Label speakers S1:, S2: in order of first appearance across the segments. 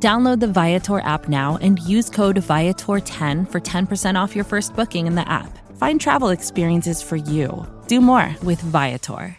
S1: Download the Viator app now and use code Viator10 for 10% off your first booking in the app. Find travel experiences for you. Do more with Viator.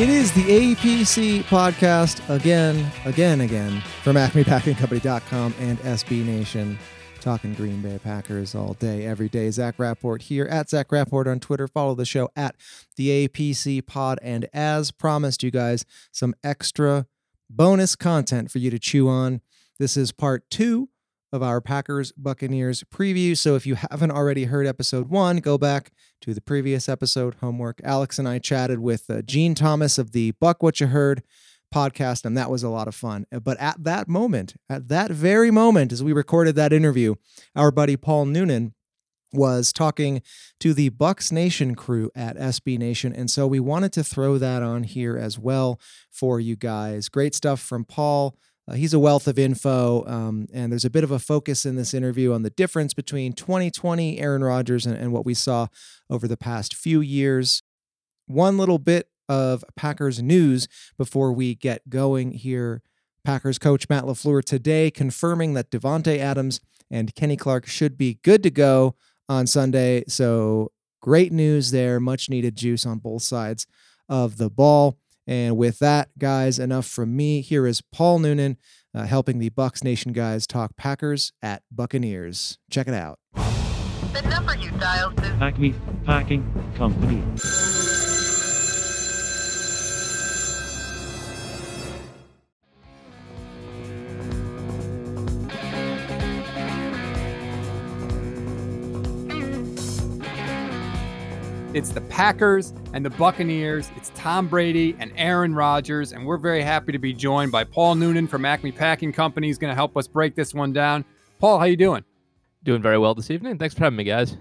S2: It is the APC podcast again, again, again from AcmePackingCompany.com and SB Nation. Talking Green Bay Packers all day, every day. Zach Rapport here at Zach Rapport on Twitter. Follow the show at the APC Pod. And as promised, you guys, some extra bonus content for you to chew on. This is part two of our Packers Buccaneers preview. So if you haven't already heard episode one, go back to the previous episode. Homework. Alex and I chatted with uh, Gene Thomas of the Buck What You Heard podcast, and that was a lot of fun. But at that moment, at that very moment, as we recorded that interview, our buddy Paul Noonan was talking to the Bucs Nation crew at SB Nation. And so we wanted to throw that on here as well for you guys. Great stuff from Paul. Uh, he's a wealth of info, um, and there's a bit of a focus in this interview on the difference between 2020 Aaron Rodgers and, and what we saw over the past few years. One little bit of Packers news before we get going here. Packers coach Matt LaFleur today confirming that Davante Adams and Kenny Clark should be good to go on Sunday. So great news there, much needed juice on both sides of the ball. And with that, guys, enough from me. Here is Paul Noonan uh, helping the Bucs Nation guys talk Packers at Buccaneers. Check it out.
S3: The number you dialed is
S4: Acme Packing Company.
S5: It's the Packers and the Buccaneers. It's Tom Brady and Aaron Rodgers, and we're very happy to be joined by Paul Noonan from Acme Packing Company. He's going to help us break this one down. Paul, how you doing?
S6: Doing very well this evening. Thanks for having me, guys.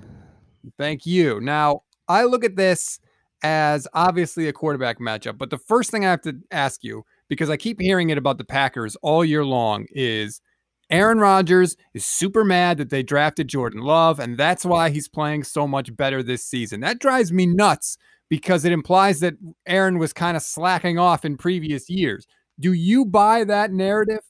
S5: Thank you. Now, I look at this as obviously a quarterback matchup, but the first thing I have to ask you, because I keep hearing it about the Packers all year long, is Aaron Rodgers is super mad that they drafted Jordan Love, and that's why he's playing so much better this season. That drives me nuts because it implies that Aaron was kind of slacking off in previous years. Do you buy that narrative?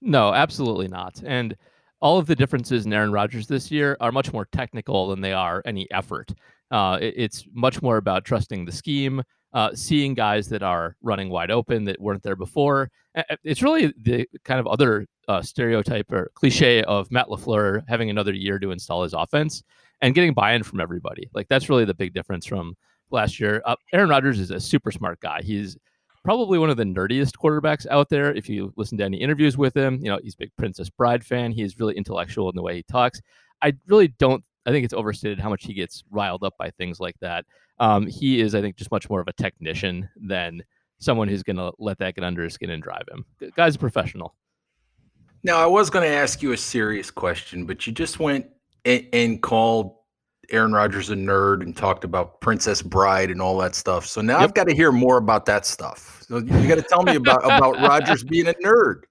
S6: No, absolutely not. And all of the differences in Aaron Rodgers this year are much more technical than they are any effort. Uh, it, it's much more about trusting the scheme, uh, seeing guys that are running wide open that weren't there before. It's really the kind of other uh, stereotype or cliche of Matt LaFleur having another year to install his offense and getting buy-in from everybody. Like that's really the big difference from last year. Uh, Aaron Rodgers is a super smart guy. He's probably one of the nerdiest quarterbacks out there. If you listen to any interviews with him, you know he's a big Princess Bride fan. He's really intellectual in the way he talks. I really don't. I think it's overstated how much he gets riled up by things like that. Um, he is, I think, just much more of a technician than someone who's going to let that get under his skin and drive him. The guy's a professional.
S7: Now, I was going to ask you a serious question, but you just went and, and called Aaron Rodgers a nerd and talked about Princess Bride and all that stuff. So now yep. I've got to hear more about that stuff. So you got to tell me about about Rodgers being a nerd.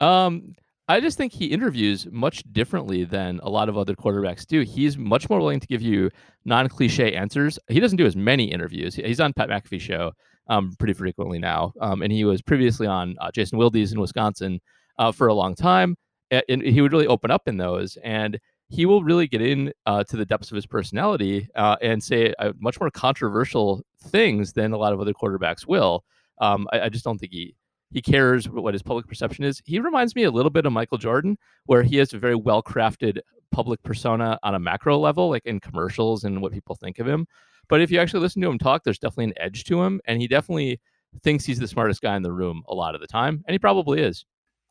S6: Um, I just think he interviews much differently than a lot of other quarterbacks do. He's much more willing to give you non-cliche answers. He doesn't do as many interviews. He's on Pat McAfee show um, pretty frequently now, um, and he was previously on uh, Jason Wilde's in Wisconsin uh, for a long time. And he would really open up in those, and he will really get in uh, to the depths of his personality uh, and say uh, much more controversial things than a lot of other quarterbacks will. Um, I, I, just don't think he he cares what his public perception is. He reminds me a little bit of Michael Jordan, where he has a very well crafted public persona on a macro level, like in commercials and what people think of him. But if you actually listen to him talk, there's definitely an edge to him, and he definitely thinks he's the smartest guy in the room a lot of the time, and he probably is.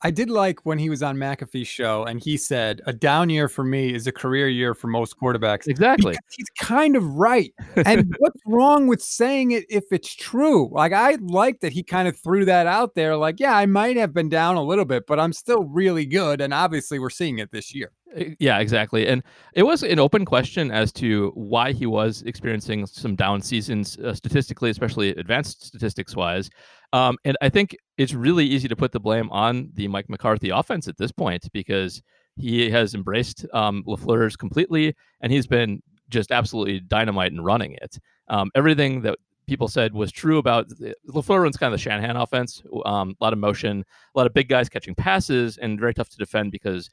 S5: I did like when he was on McAfee's show and he said, a down year for me is a career year for most quarterbacks.
S6: Exactly.
S5: He's kind of right. And what's wrong with saying it if it's true? Like, I like that he kind of threw that out there. Like, yeah, I might have been down a little bit, but I'm still really good. And obviously, we're seeing it this year.
S6: Yeah, exactly. And it was an open question as to why he was experiencing some down seasons uh, statistically, especially advanced statistics wise. Um, and I think it's really easy to put the blame on the Mike McCarthy offense at this point because he has embraced um, LaFleur's completely and he's been just absolutely dynamite in running it. Um, everything that people said was true about LaFleur runs kind of the Shanahan offense, um, a lot of motion, a lot of big guys catching passes, and very tough to defend because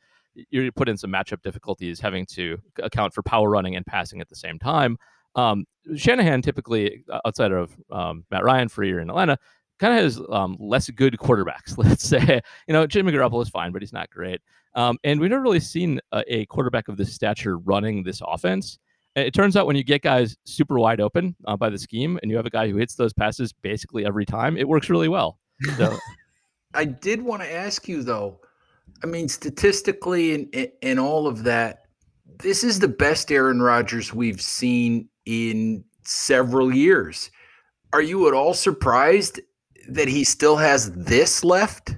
S6: you put in some matchup difficulties having to account for power running and passing at the same time. Um, Shanahan typically, uh, outside of um, Matt Ryan for year in Atlanta, kind of has um, less good quarterbacks. Let's say, you know, Jimmy Garoppolo is fine, but he's not great. Um, and we've never really seen a, a, quarterback of this stature running this offense. It turns out when you get guys super wide open uh, by the scheme, and you have a guy who hits those passes basically every time, it works really well. So,
S7: I did want to ask you though. I mean, statistically and and all of that, this is the best Aaron Rodgers we've seen in several years. Are you at all surprised that he still has this left?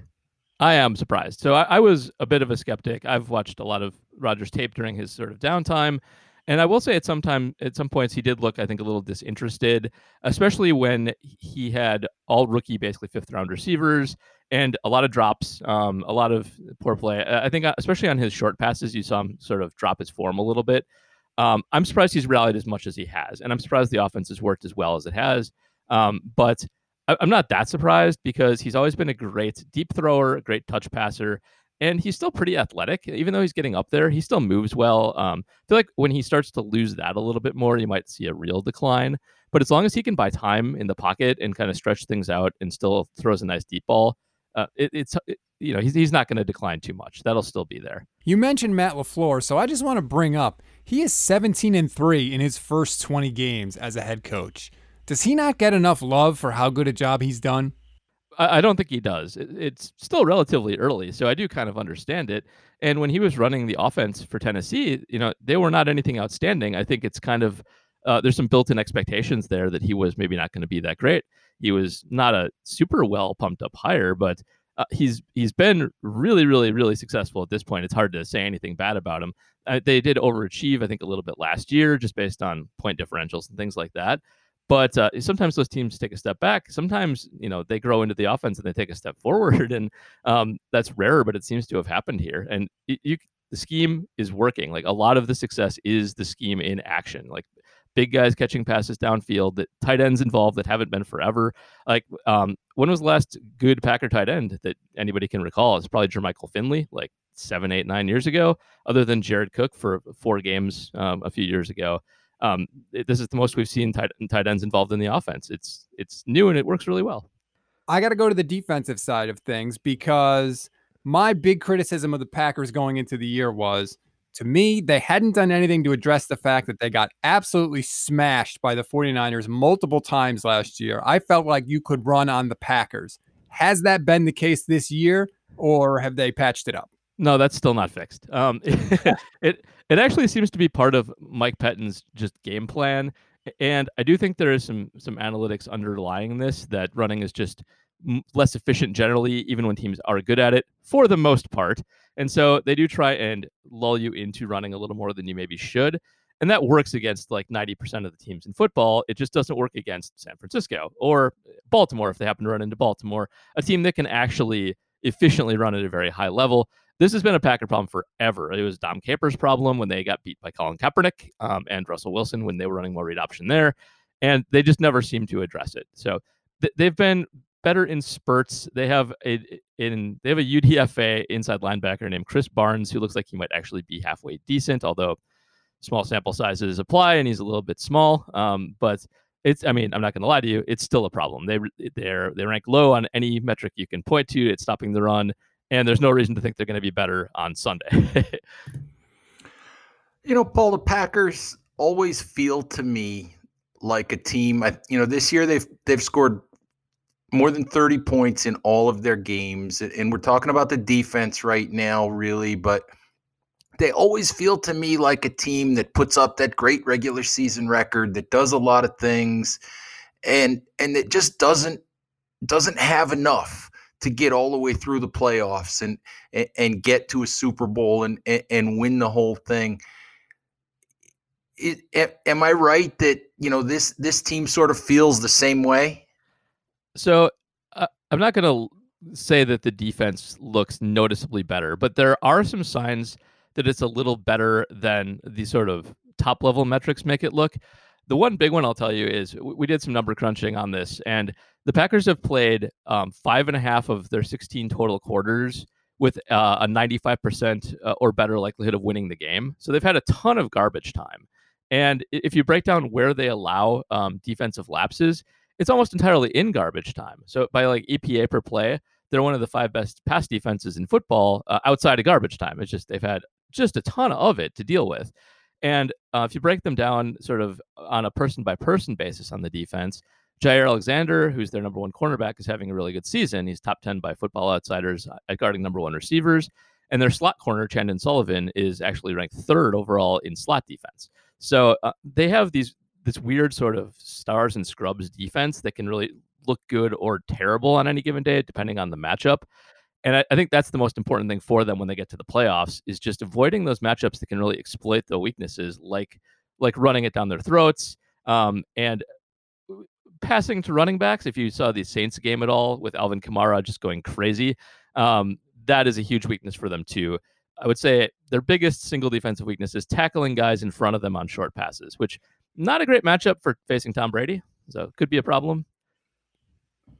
S6: I am surprised. So I, I, was a bit of a skeptic. I've watched a lot of Rodgers tape during his sort of downtime. And I will say at some time, at some points, he did look, I think, a little disinterested, especially when he had all rookie, basically fifth round receivers and a lot of drops, um, a lot of poor play. I think, uh, especially on his short passes, you saw him sort of drop his form a little bit. Um, I'm surprised he's rallied as much as he has, and I'm surprised the offense has worked as well as it has. Um, but I'm not that surprised because he's always been a great deep thrower, a great touch passer, and he's still pretty athletic. Even though he's getting up there, he still moves well. Um, I feel like when he starts to lose that a little bit more, you might see a real decline. But as long as he can buy time in the pocket and kind of stretch things out and still throws a nice deep ball, uh, it, it's it, you know he's, he's not going to decline too much. That'll still be there.
S5: You mentioned Matt LaFleur, so I just want to bring up he is 17 and three in his first 20 games as a head coach. Does he not get enough love for how good a job he's done?
S6: I, don't think he does. It, it's still relatively early, so I do kind of understand it. And when he was running the offense for Tennessee, you know, they were not anything outstanding. I think it's kind of uh, there's some built-in expectations there that he was maybe not going to be that great. He was not a super well pumped up hire, but uh, he's he's been really, really, really successful at this point. It's hard to say anything bad about him. Uh, they did overachieve, I think, a little bit last year, just based on point differentials and things like that. But uh, sometimes those teams take a step back. Sometimes you know they grow into the offense and they take a step forward, and um, that's rare, but it seems to have happened here. And you, you, the scheme is working. Like a lot of the success is the scheme in action. Like big guys catching passes downfield, that tight ends involved that haven't been forever. Like um, when was the last good Packer tight end that anybody can recall? It's probably Jermichael Finley, like seven, eight, nine years ago. Other than Jared Cook for four games um, a few years ago um, this is the most we've seen tight, tight ends involved in the offense. It's it's new and it works really well.
S5: I got to go to the defensive side of things because my big criticism of the Packers going into the year was to me, they hadn't done anything to address the fact that they got absolutely smashed by the 49ers multiple times last year. I felt like you could run on the Packers. Has that been the case this year, or have they patched it up?
S6: No, that's still not fixed. Um, it it actually seems to be part of Mike Pettine's just game plan, and I do think there is some some analytics underlying this that running is just less efficient generally, even when teams are good at it for the most part. And so they do try and lull you into running a little more than you maybe should. And that works against like 90% of the teams in football. It just doesn't work against San Francisco or Baltimore if they happen to run into Baltimore, a team that can actually efficiently run at a very high level. This has been a Packer problem forever. It was Dom Capers' problem when they got beat by Colin Kaepernick um, and Russell Wilson when they were running more read option there, and they just never seem to address it. So th- they've been better in spurts. They have a in they have a UDFA inside linebacker named Krys Barnes who looks like he might actually be halfway decent, although small sample sizes apply and he's a little bit small. Um, but it's I mean I'm not going to lie to you, it's still a problem. They they're they rank low on any metric you can point to. It's stopping the run and there's no reason to think they're going to be better on Sunday.
S7: you know, Paul, the Packers always feel to me like a team. I, You know, this year they've they've scored more than 30 points in all of their games. And we're talking about the defense right now, really, but they always feel to me like a team that puts up that great regular season record, that does a lot of things, and and it just doesn't doesn't have enough to get all the way through the playoffs and and, get to a Super Bowl and, and and win the whole thing. It, am I right that you know this this team sort of feels the same way?
S6: So uh, I'm not going to say that the defense looks noticeably better, but there are some signs that it's a little better than the sort of top level metrics make it look. The one big one I'll tell you is we did some number crunching on this, and the Packers have played um, five and a half of their 16 total quarters with uh, a 95% uh, or better likelihood of winning the game. So they've had a ton of garbage time. And if you break down where they allow um, defensive lapses, it's almost entirely in garbage time. So by like EPA per play, they're one of the five best pass defenses in football uh, outside of garbage time. It's just they've had just a ton of it to deal with. And uh, if you break them down sort of on a person by person basis on the defense, Jaire Alexander, who's their number one cornerback, is having a really good season. He's top 10 by football outsiders at guarding number one receivers. And their slot corner, Chandon Sullivan, is actually ranked third overall in slot defense. So uh, they have these this weird sort of stars and scrubs defense that can really look good or terrible on any given day, depending on the matchup. And I, I, think that's the most important thing for them when they get to the playoffs is just avoiding those matchups that can really exploit the weaknesses, like like running it down their throats um, and passing to running backs. If you saw the Saints game at all with Alvin Kamara just going crazy, um, that is a huge weakness for them too. I would say their biggest single defensive weakness is tackling guys in front of them on short passes, which not a great matchup for facing Tom Brady. So could be a problem.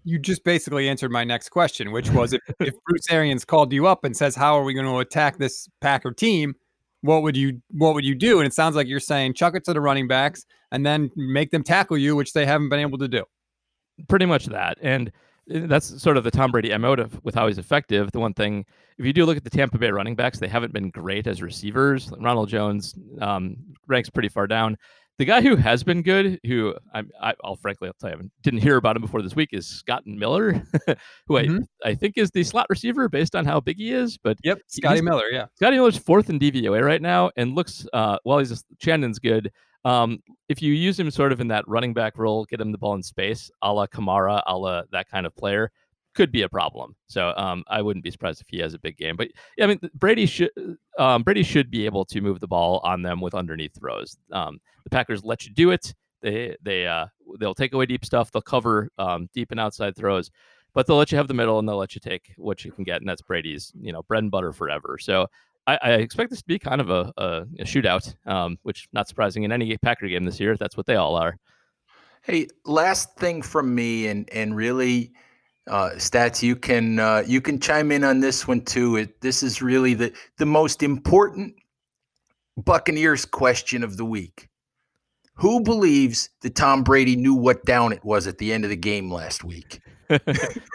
S5: You just basically answered my next question, which was if, if Bruce Arians called you up and says, "How are we going to attack this Packer team?" What would you What would you do? And it sounds like you're saying chuck it to the running backs and then make them tackle you, which they haven't been able to do.
S6: Pretty much that, and eh, that's sort of the Tom Brady emotive with how he's effective. The one thing, if you do look at the Tampa Bay running backs, they haven't been great as receivers. Ronald Jones um, ranks pretty far down. The guy who has been good, who I, I, will frankly, I'll tell you, I didn't hear about him before this week, is Scott Miller, who mm-hmm. I, I think is the slot receiver based on how big he is. But
S5: yep, Scotty Miller, yeah,
S6: Scotty Miller's fourth in DVOA right now, and looks uh, well. He's just, Chandon's good. Um, if you use him sort of in that running back role, get him the ball in space, a la Kamara, a la that kind of player, could be a problem. So um, I wouldn't be surprised if he has a big game. But yeah, I mean, Brady should um, Brady should be able to move the ball on them with underneath throws. Um, the Packers let you do it. They they uh, they'll take away deep stuff. They'll cover um, deep and outside throws, but they'll let you have the middle and they'll let you take what you can get, and that's Brady's you know bread and butter forever. So. I, expect this to be kind of a, a, a shootout, um, which not surprising in any Packer game this year. That's what they all are.
S7: Hey, last thing from me, and and really, uh, stats you can uh, you can chime in on this one too. It, this is really the the most important Buccaneers question of the week. Who believes that Tom Brady knew what down it was at the end of the game last week?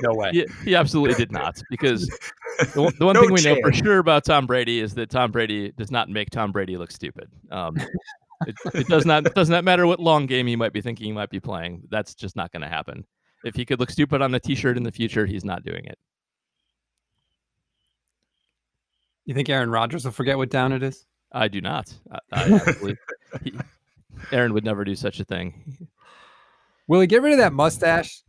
S5: no way.
S6: He, he, absolutely did not, because the, the one no thing we chance. know for sure about Tom Brady is that Tom Brady does not make Tom Brady look stupid. Um, it, it, does not it does not matter what long game he might be thinking he might be playing. That's just not going to happen. If he could look stupid on a T-shirt in the future, he's not doing it.
S5: You think Aaron Rodgers will forget what down it is?
S6: I do not. I, I he, Aaron would never do such a thing.
S5: Will he get rid of that mustache?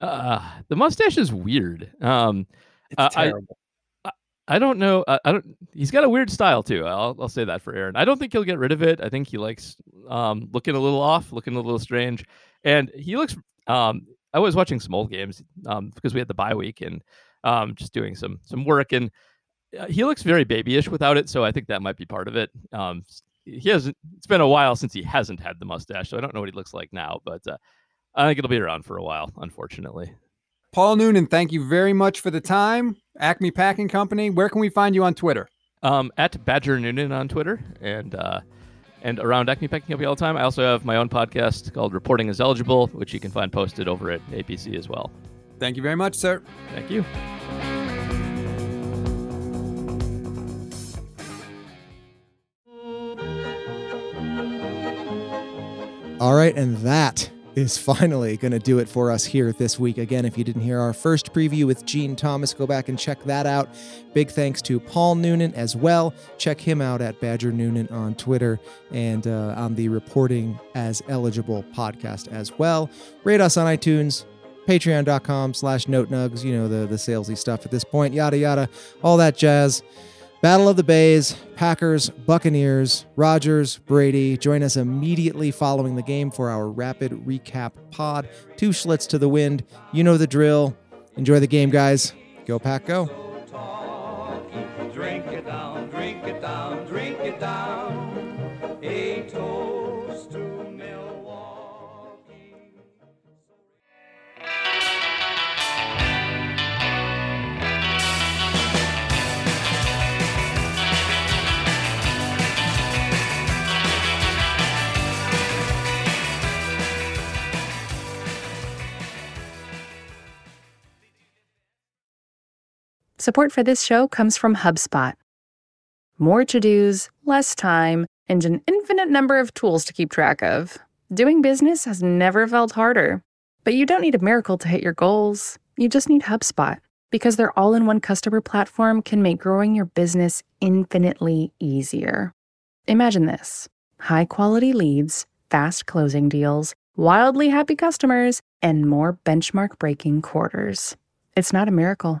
S6: Uh, the mustache is weird. Um,
S5: it's uh, terrible.
S6: I, I don't know. I, I, don't. He's got a weird style too. I'll, I'll say that for Aaron. I don't think he'll get rid of it. I think he likes um, looking a little off, looking a little strange, and he looks. Um, I was watching some old games um, because we had the bye week and um, just doing some some work, and uh, he looks very babyish without it. So I think that might be part of it. Um, he hasn't. It's been a while since he hasn't had the mustache, so I don't know what he looks like now. But uh, I think it'll be around for a while, unfortunately.
S5: Paul Noonan, thank you very much for the time. Acme Packing Company. Where can we find you on Twitter?
S6: Um, at Badger Noonan on Twitter, and uh, and around Acme Packing Company all the time. I also have my own podcast called Reporting as Eligible, which you can find posted over at APC as well.
S5: Thank you very much, sir.
S6: Thank you.
S2: All right, and that is finally going to do it for us here this week. Again, if you didn't hear our first preview with Gene Thomas, go back and check that out. Big thanks to Paul Noonan as well. Check him out at Badger Noonan on Twitter and uh, on the Reporting as Eligible podcast as well. Rate us on iTunes, patreon.com slash note nugs, you know, the, the salesy stuff at this point, yada, yada, all that jazz. Battle of the Bays, Packers, Buccaneers, Rodgers, Brady. Join us immediately following the game for our rapid recap pod. Two schlitz to the wind. You know the drill. Enjoy the game, guys. Go, Pack, go.
S8: Support for this show comes from HubSpot. More to dos, less time, and an infinite number of tools to keep track of. Doing business has never felt harder. But you don't need a miracle to hit your goals. You just need HubSpot because their all in one customer platform can make growing your business infinitely easier. Imagine this high quality leads, fast closing deals, wildly happy customers, and more benchmark breaking quarters. It's not a miracle.